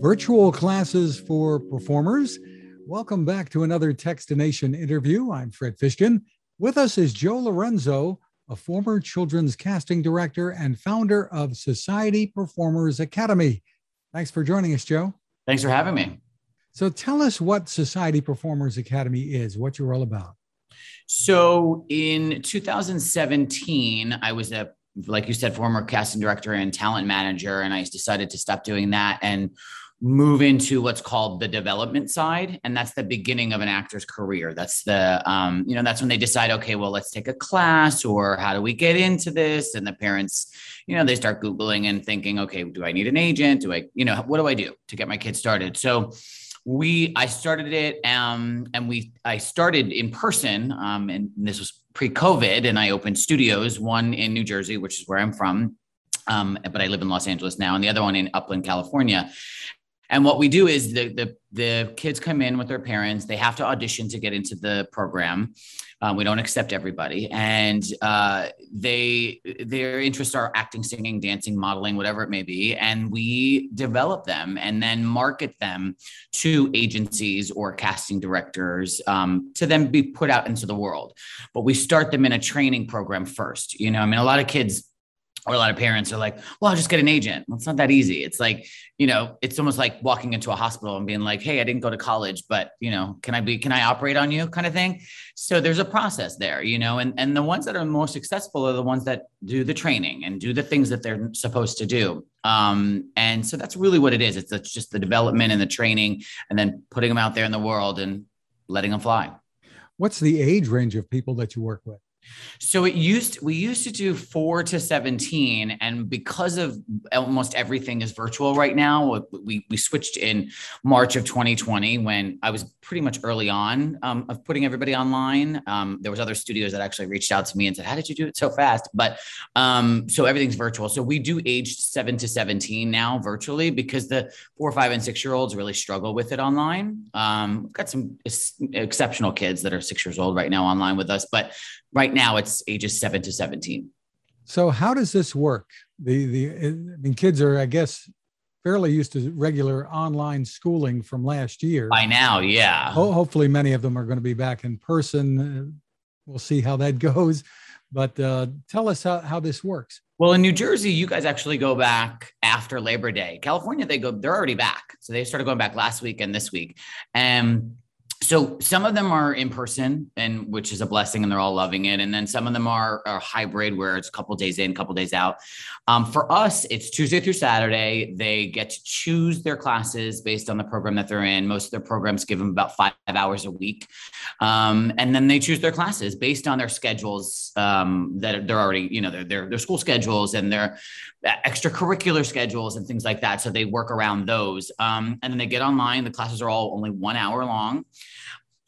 virtual classes for performers. Welcome back to another Techstination interview. I'm Fred Fishkin. With us is Joe Lorenzo, a former children's casting director and founder of Society Performers Academy. Thanks for joining us, Joe. Thanks for having me. So tell us what Society Performers Academy is, what you're all about. So in 2017, I was a like you said, former casting director and talent manager. And I decided to stop doing that and move into what's called the development side. And that's the beginning of an actor's career. That's the um, you know that's when they decide okay well let's take a class or how do we get into this? And the parents you know they start googling and thinking okay do i need an agent? Do i you know what do i do to get my kids started? So we i started it um, and we i started in person um, and this was pre-covid and i opened studios one in new jersey which is where i'm from um, but i live in los angeles now and the other one in upland california and what we do is the, the, the kids come in with their parents. They have to audition to get into the program. Um, we don't accept everybody, and uh, they their interests are acting, singing, dancing, modeling, whatever it may be, and we develop them and then market them to agencies or casting directors um, to then be put out into the world. But we start them in a training program first. You know, I mean, a lot of kids or a lot of parents are like, well, I'll just get an agent. Well, it's not that easy. It's like, you know, it's almost like walking into a hospital and being like, hey, I didn't go to college, but you know, can I be, can I operate on you kind of thing? So there's a process there, you know, and, and the ones that are most successful are the ones that do the training and do the things that they're supposed to do. Um, and so that's really what it is. It's, it's just the development and the training and then putting them out there in the world and letting them fly. What's the age range of people that you work with? So it used we used to do four to seventeen, and because of almost everything is virtual right now, we we switched in March of 2020 when I was pretty much early on um, of putting everybody online. Um, there was other studios that actually reached out to me and said, "How did you do it so fast?" But um, so everything's virtual. So we do aged seven to seventeen now virtually because the four, five, and six year olds really struggle with it online. Um, we've got some exceptional kids that are six years old right now online with us, but right now it's ages seven to 17. So how does this work? The the I mean, kids are, I guess, fairly used to regular online schooling from last year. By now, yeah. Ho- hopefully, many of them are going to be back in person. We'll see how that goes. But uh, tell us how, how this works. Well, in New Jersey, you guys actually go back after Labor Day. California, they go, they're already back. So they started going back last week and this week. And so some of them are in person and which is a blessing and they're all loving it. And then some of them are, are hybrid where it's a couple days in couple days out. Um, for us it's tuesday through saturday. They get to choose their classes based on the program that they're in. Most of their programs give them about five hours a week. Um, and then they choose their classes based on their schedules um, that they're already you know their, their, their school schedules and their extracurricular schedules and things like that. So they work around those. Um, and then they get online. The classes are all only one hour long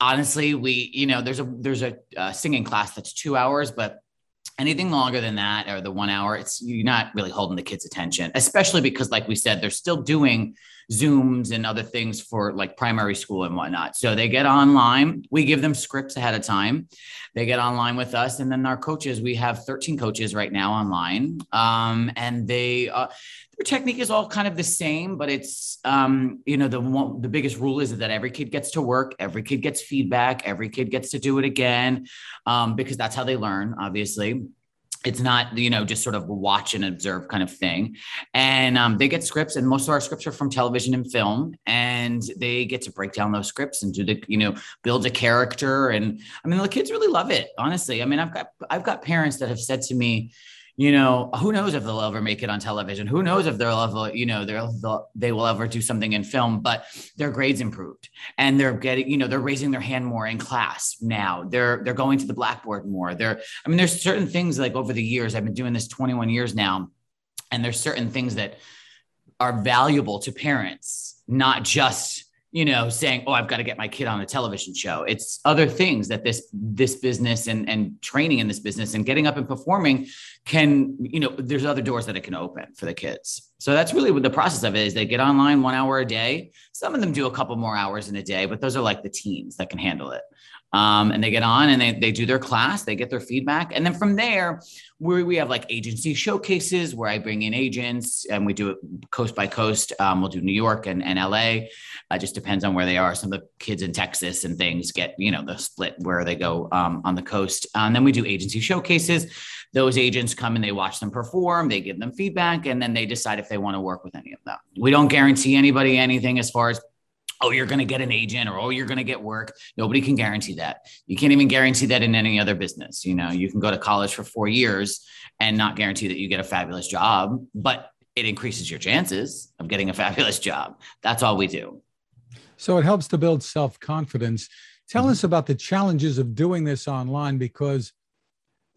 honestly, we, you know, there's a there's a, a singing class that's two hours, but anything longer than that or the one hour, it's you're not really holding the kids' attention, especially because, like we said, they're still doing Zooms and other things for like primary school and whatnot. So they get online. We give them scripts ahead of time. They get online with us, and then our coaches. We have 13 coaches right now online, um, and they uh, their technique is all kind of the same, but it's um, you know the one, the biggest rule is that every kid gets to work, every kid gets feedback, every kid gets to do it again, um, because that's how they learn, obviously it's not you know just sort of watch and observe kind of thing. And um, they get scripts and most of our scripts are from television and film and they get to break down those scripts and do the you know build a character. And i mean the kids really love it honestly. I mean i've got i've got parents that have said to me you know, who knows if they'll ever make it on television? Who knows if they'll ever, you know, they'll, they will ever do something in film, but their grades improved and they're getting, you know, they're raising their hand more in class now. They're, they're going to the blackboard more. They're, I mean, there's certain things like over the years, I've been doing this 21 years now, and there's certain things that are valuable to parents, not just you know saying oh i've got to get my kid on a television show it's other things that this this business and and training in this business and getting up and performing can you know there's other doors that it can open for the kids so that's really what the process of it is they get online one hour a day some of them do a couple more hours in a day but those are like the teens that can handle it um, and they get on and they, they do their class, they get their feedback. And then from there, we, we have like agency showcases where I bring in agents and we do it coast by coast. Um, we'll do New York and, and LA. It just depends on where they are. Some of the kids in Texas and things get, you know, the split where they go um, on the coast. And then we do agency showcases. Those agents come and they watch them perform, they give them feedback, and then they decide if they want to work with any of them. We don't guarantee anybody anything as far as oh, you're going to get an agent or oh, you're going to get work. Nobody can guarantee that. You can't even guarantee that in any other business. You know, you can go to college for four years and not guarantee that you get a fabulous job, but it increases your chances of getting a fabulous job. That's all we do. So it helps to build self confidence. Tell mm-hmm. us about the challenges of doing this online because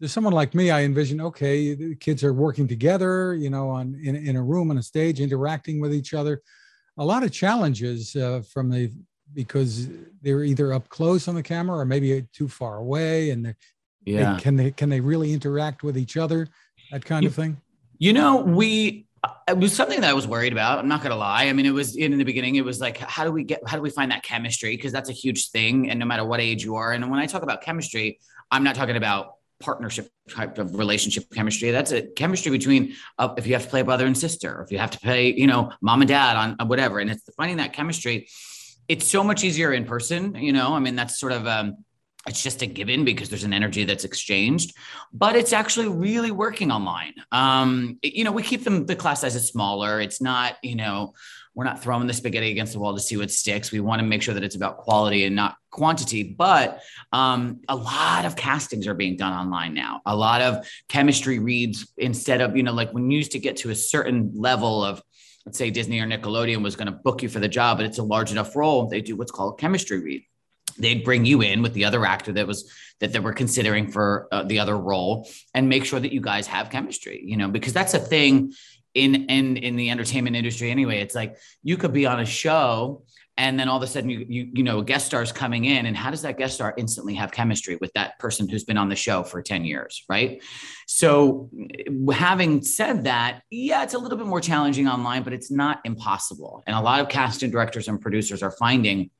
there's someone like me, I envision, okay, the kids are working together, you know, on in, in a room on a stage, interacting with each other a lot of challenges uh, from the because they're either up close on the camera or maybe too far away, and yeah, they, can they can they really interact with each other? That kind you, of thing. You know, we it was something that I was worried about. I'm not gonna lie. I mean, it was in the beginning. It was like, how do we get? How do we find that chemistry? Because that's a huge thing, and no matter what age you are. And when I talk about chemistry, I'm not talking about partnership type of relationship chemistry. That's a chemistry between uh, if you have to play brother and sister, or if you have to play, you know, mom and dad on whatever. And it's finding that chemistry. It's so much easier in person. You know, I mean, that's sort of um, it's just a given because there's an energy that's exchanged but it's actually really working online um, you know we keep them the class sizes smaller it's not you know we're not throwing the spaghetti against the wall to see what sticks. We want to make sure that it's about quality and not quantity. But um, a lot of castings are being done online now. A lot of chemistry reads instead of, you know, like when you used to get to a certain level of, let's say Disney or Nickelodeon was going to book you for the job, but it's a large enough role, they do what's called chemistry read they'd bring you in with the other actor that was that they were considering for uh, the other role and make sure that you guys have chemistry you know because that's a thing in in in the entertainment industry anyway. It's like you could be on a show and then all of a sudden you you you know a guest star is coming in. And how does that guest star instantly have chemistry with that person who's been on the show for 10 years right? So having said that yeah it's a little bit more challenging online but it's not impossible. And a lot of casting directors and producers are finding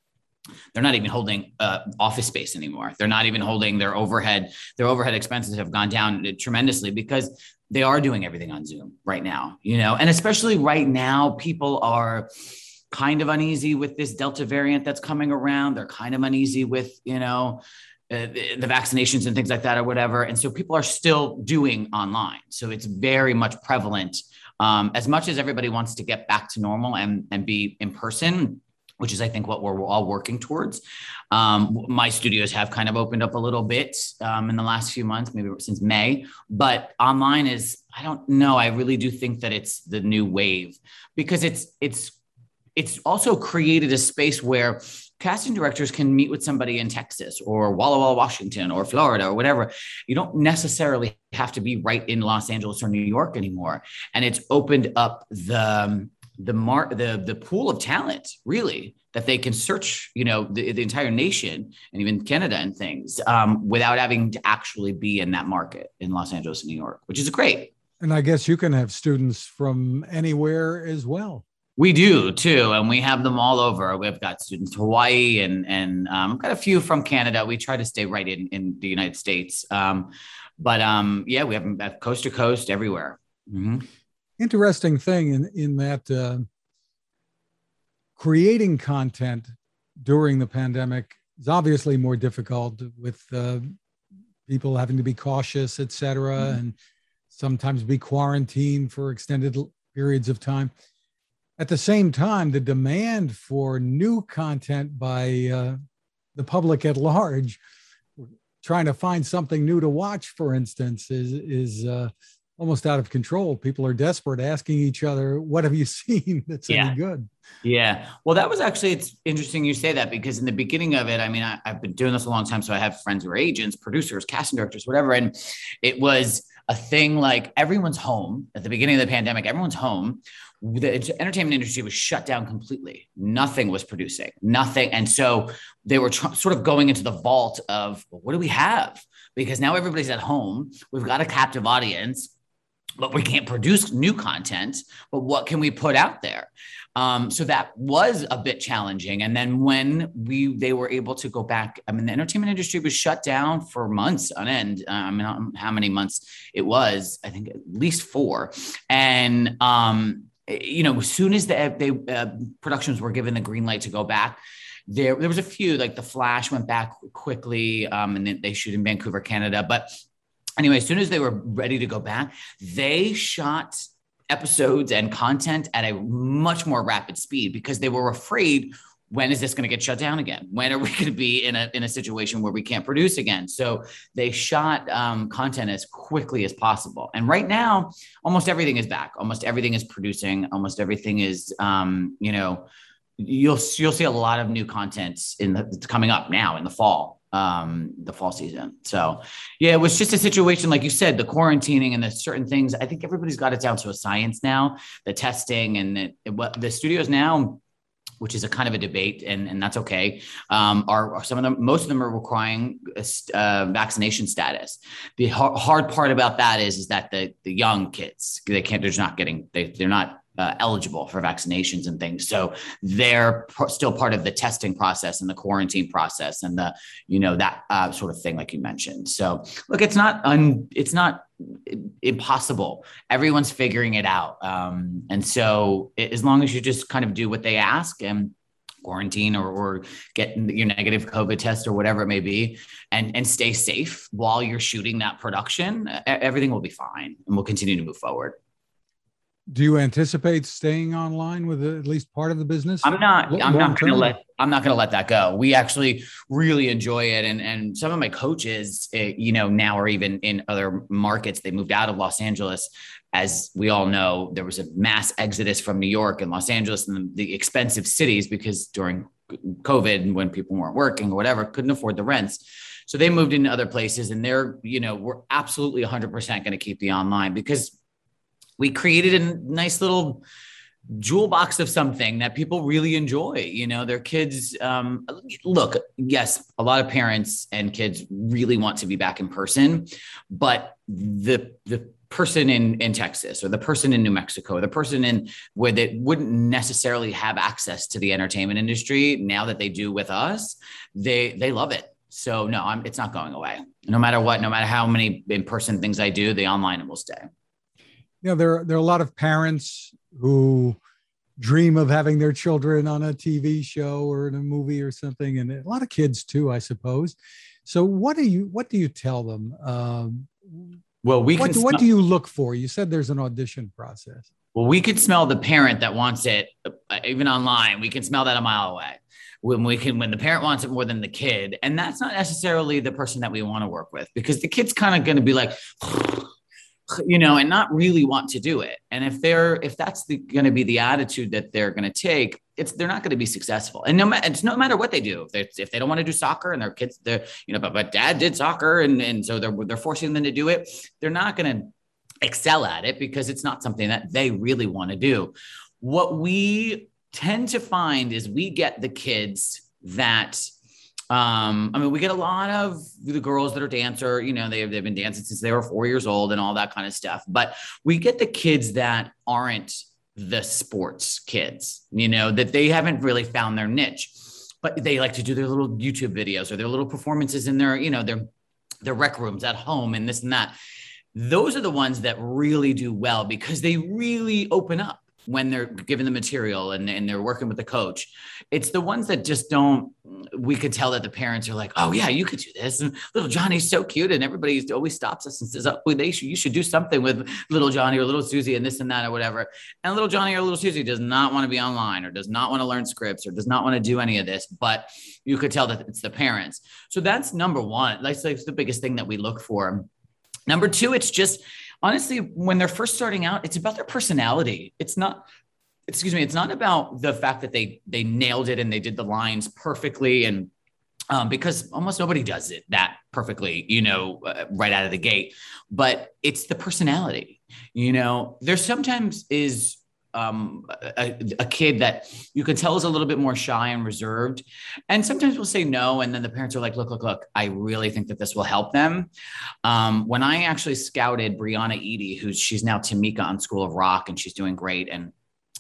they're not even holding uh, office space anymore. They're not even holding their overhead. Their overhead expenses have gone down tremendously because they are doing everything on Zoom right now, you know, and especially right now, people are kind of uneasy with this Delta variant that's coming around. They're kind of uneasy with, you know, uh, the, the vaccinations and things like that or whatever. And so people are still doing online. So it's very much prevalent. Um, as much as everybody wants to get back to normal and, and be in person, which is I think what we're all working towards. Um, my studios have kind of opened up a little bit um, in the last few months, maybe since May, but online is I don't know. I really do think that it's the new wave because it's it's it's also created a space where casting directors can meet with somebody in Texas or Walla Walla, Washington or Florida or whatever. You don't necessarily have to be right in Los Angeles or New York anymore. And it's opened up the the mar the the pool of talent really that they can search you know the, the entire nation and even canada and things um, without having to actually be in that market in los angeles and new york which is great and i guess you can have students from anywhere as well we do too, and we have them all over. We've got students Hawaii and and um, got a few from Canada. We try to stay right in in the United States, um, but um, yeah, we have them coast to coast everywhere. Mm-hmm interesting thing in in that uh, creating content during the pandemic is obviously more difficult with uh, people having to be cautious, et cetera, mm-hmm. and sometimes be quarantined for extended periods of time. At the same time, the demand for new content by uh, the public at large, trying to find something new to watch, for instance, is is uh, almost out of control. People are desperate, asking each other, "What have you seen that's yeah. any good?" Yeah. Well, that was actually it's interesting you say that because in the beginning of it, I mean, I, have been doing this a long time, so I have friends who are agents, producers, casting directors, whatever, and it was a thing like everyone's home at the beginning of the pandemic. Everyone's home. The entertainment industry was shut down completely. Nothing was producing, nothing, and so they were tr- sort of going into the vault of well, what do we have? Because now everybody's at home. We've got a captive audience but we can't produce new content. But what can we put out there? Um, so that was a bit challenging. And then when we they were able to go back, I mean, the entertainment industry was shut down for months on end. Uh, I mean, how many months it was? I think at least four. And um, you know, as soon as the they uh, productions were given the green light to go back, there there was a few like the Flash went back quickly, um, and then they shoot in Vancouver, Canada, but anyway, as soon as they were ready to go back, they shot episodes and content at a much more rapid speed because they were afraid when is this going to get shut down again? When are we going to be in a in a situation where we can't produce again? So they shot um, content as quickly as possible. And right now, almost everything is back. Almost everything is producing. Almost everything is, um, you know, you'll you'll see a lot of new content in the coming up now in the fall um, the fall season. So, yeah, it was just a situation, like you said, the quarantining and the certain things. I think everybody's got it down to a science now, the testing and what the studios now, which is a kind of a debate, and, and that's okay. Um, are, are some of them, most of them are requiring uh, vaccination status. The hard, hard part about that is, is that the the young kids they can't, they're not getting, they, they're not uh, eligible for vaccinations and things. So they're still part of the testing process and the quarantine process and the, you know, that uh, sort of thing, like you mentioned. So look, it's not un, it's not impossible. Everyone's figuring it out. Um, and so it, as long as you just kind of do what they ask and quarantine or, or get your negative COVID test or whatever it may be, and, and stay safe while you're shooting that production, everything will be fine and we'll continue to move forward do you anticipate staying online with at least part of the business? I'm not. I'm not going to let. I'm not going to let that go. We actually really enjoy it, and and some of my coaches, eh, you know, now are even in other markets. They moved out of Los Angeles, as we all know. There was a mass exodus from New York and Los Angeles and the, the expensive cities because during COVID, when people weren't working or whatever, couldn't afford the rents. So they moved into other places, and they're, you know, we're absolutely 100% going to keep the online because we created a nice little jewel box of something that people really enjoy you know their kids um, look yes a lot of parents and kids really want to be back in person but the the person in in Texas or the person in New Mexico the person in where they wouldn't necessarily have access to the entertainment industry now that they do with us they they love it. So no I'm, it's not going away. No matter what no matter how many in person things I do the online will stay you know there there are a lot of parents who dream of having their children on a TV show or in a movie or something, and a lot of kids too, I suppose. So, what do you what do you tell them? Um, well, we what, can. What do you look for? You said there's an audition process. Well, we could smell the parent that wants it, uh, even online. We can smell that a mile away. When we can, when the parent wants it more than the kid, and that's not necessarily the person that we want to work with, because the kid's kind of going to be like you know, and not really want to do it. And if they're if that's the, going to be the attitude that they're going to take, it's they're not going to be successful. And no matter it's no matter what they do, if they if they don't want to do soccer and their kids, they're you know, but but dad did soccer and and so they're they're forcing them to do it. They're not going to excel at it because it's not something that they really want to do. What we tend to find is we get the kids that um, I mean, we get a lot of the girls that are dancer, you know, they've, they've been dancing since they were four years old and all that kind of stuff. But we get the kids that aren't the sports kids, you know, that they haven't really found their niche, but they like to do their little YouTube videos or their little performances in their, you know, their, their rec rooms at home and this and that. Those are the ones that really do well because they really open up when they're given the material and, and they're working with the coach. It's the ones that just don't, we could tell that the parents are like, oh, yeah, you could do this. And little Johnny's so cute. And everybody always stops us and says, oh, they should, you should do something with little Johnny or little Susie and this and that or whatever. And little Johnny or little Susie does not want to be online or does not want to learn scripts or does not want to do any of this. But you could tell that it's the parents. So that's number one. That's like the biggest thing that we look for. Number two, it's just, honestly, when they're first starting out, it's about their personality. It's not, excuse me, it's not about the fact that they they nailed it and they did the lines perfectly and um, because almost nobody does it that perfectly, you know, uh, right out of the gate. But it's the personality. You know, there sometimes is um, a, a, kid that you can tell is a little bit more shy and reserved. And sometimes we'll say no. And then the parents are like, look, look, look, I really think that this will help them. Um, when I actually scouted Breanna Yde, who's she's now Tomika on School of Rock and she's doing great. And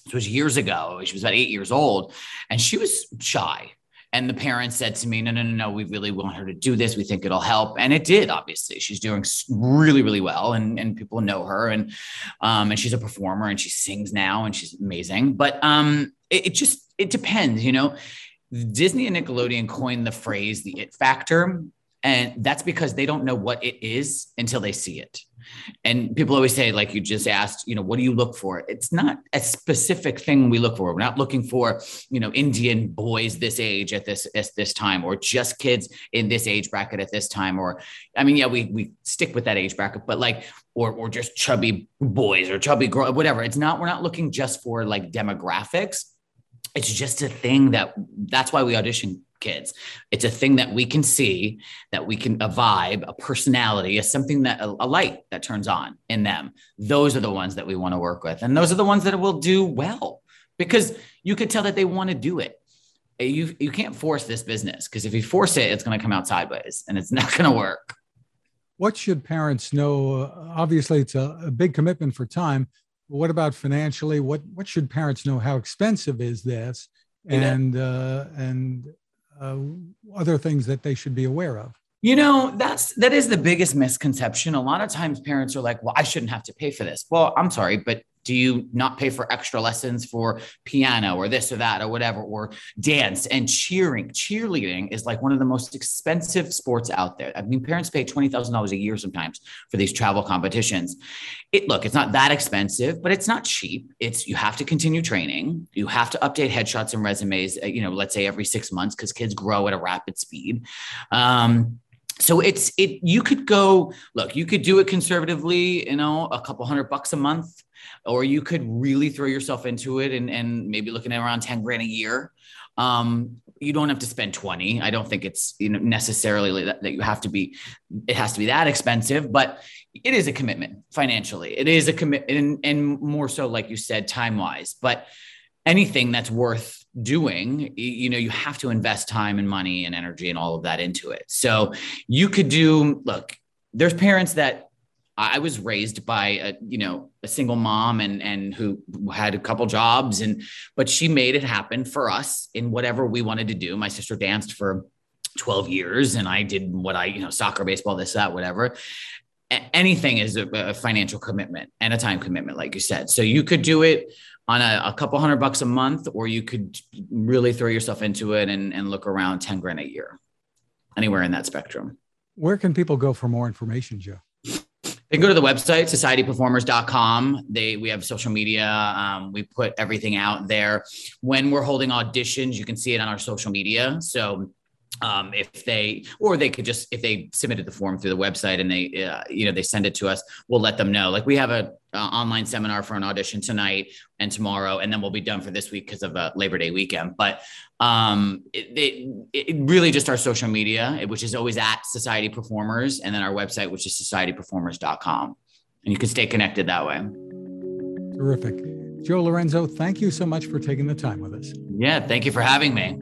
this was years ago. She was about eight years old and she was shy. And the parents said to me, no, no, no, no, we really want her to do this. We think it'll help. And it did, obviously. She's doing really, really well. And, and people know her. And um, and she's a performer and she sings now and she's amazing. But um, it, it just it depends, you know. Disney and Nickelodeon coined the phrase the it factor. And that's because they don't know what it is until they see it. And people always say, like you just asked, you know, what do you look for? It's not a specific thing we look for. We're not looking for, you know, Indian boys this age at this at this time, or just kids in this age bracket at this time. Or, I mean, yeah, we we stick with that age bracket, but like, or or just chubby boys or chubby girl, whatever. It's not. We're not looking just for like demographics. It's just a thing that that's why we audition kids. It's a thing that we can see, that we can a vibe, a personality, is something that a, a, light that turns on in them. Those are the ones that we want to work with, and those are the ones that will do well because you could tell that they want to do it. You you can't force this business because if you force it, it's going to come out sideways and it's not going to work. What should parents know? Uh, obviously, it's a, a big commitment for time. What about financially? What what should parents know? How expensive is this? and uh, and uh, other things that they should be aware of? You know, that's that is the biggest misconception. A lot of times parents are like, "Well, I shouldn't have to pay for this." Well, I'm sorry, but do you not pay for extra lessons for piano or this or that or whatever or dance? And cheering cheerleading is like one of the most expensive sports out there. I mean parents pay $20000 a year sometimes for these travel competitions. It look it's not that expensive but it's not cheap. It's you have to continue training. You have to update headshots and resumes uh, you know let's say every six months because kids grow at a rapid speed. Um, so it's it you could go look you could do it conservatively you know a couple hundred bucks a month or you could really throw yourself into it and, and maybe looking at around 10 grand a year. Um, you don't have to spend 20. I don't think it's you know necessarily that, that you have to be, it has to be that expensive, but it is a commitment financially. It is a commitment and, and more so, like you said, time wise, but anything that's worth doing you know you have to invest time and money and energy and all of that into it so you could do look there's parents that I was raised by a you know a single mom and and who had a couple jobs and but she made it happen for us in whatever we wanted to do. My sister danced for 12 years and I did what I you know soccer, baseball, this that whatever. A- anything is a, a, financial commitment and a time commitment, like you said. So you could do it on a, a couple hundred bucks a month, or you could really throw yourself into it and, and look around 10 grand a year, anywhere in that spectrum. Where can people go for more information, Joe? They go to the website, societyperformers.com. They we have social media. Um, we put everything out there. When we're holding auditions, you can see it on our social media. So um, if they or they could just if they submitted the form through the website and they uh, you know they send it to us we'll let them know. Like we have a uh, online seminar for an audition tonight and tomorrow and then we'll be done for this week because of a labor day weekend. But um, it, it, it, really just our social media which is always at society performers and then our website which is societyperformers.com and you can stay connected that way. Terrific. Joe lorenzo thank you so much for taking the time with us. Yeah thank you for having me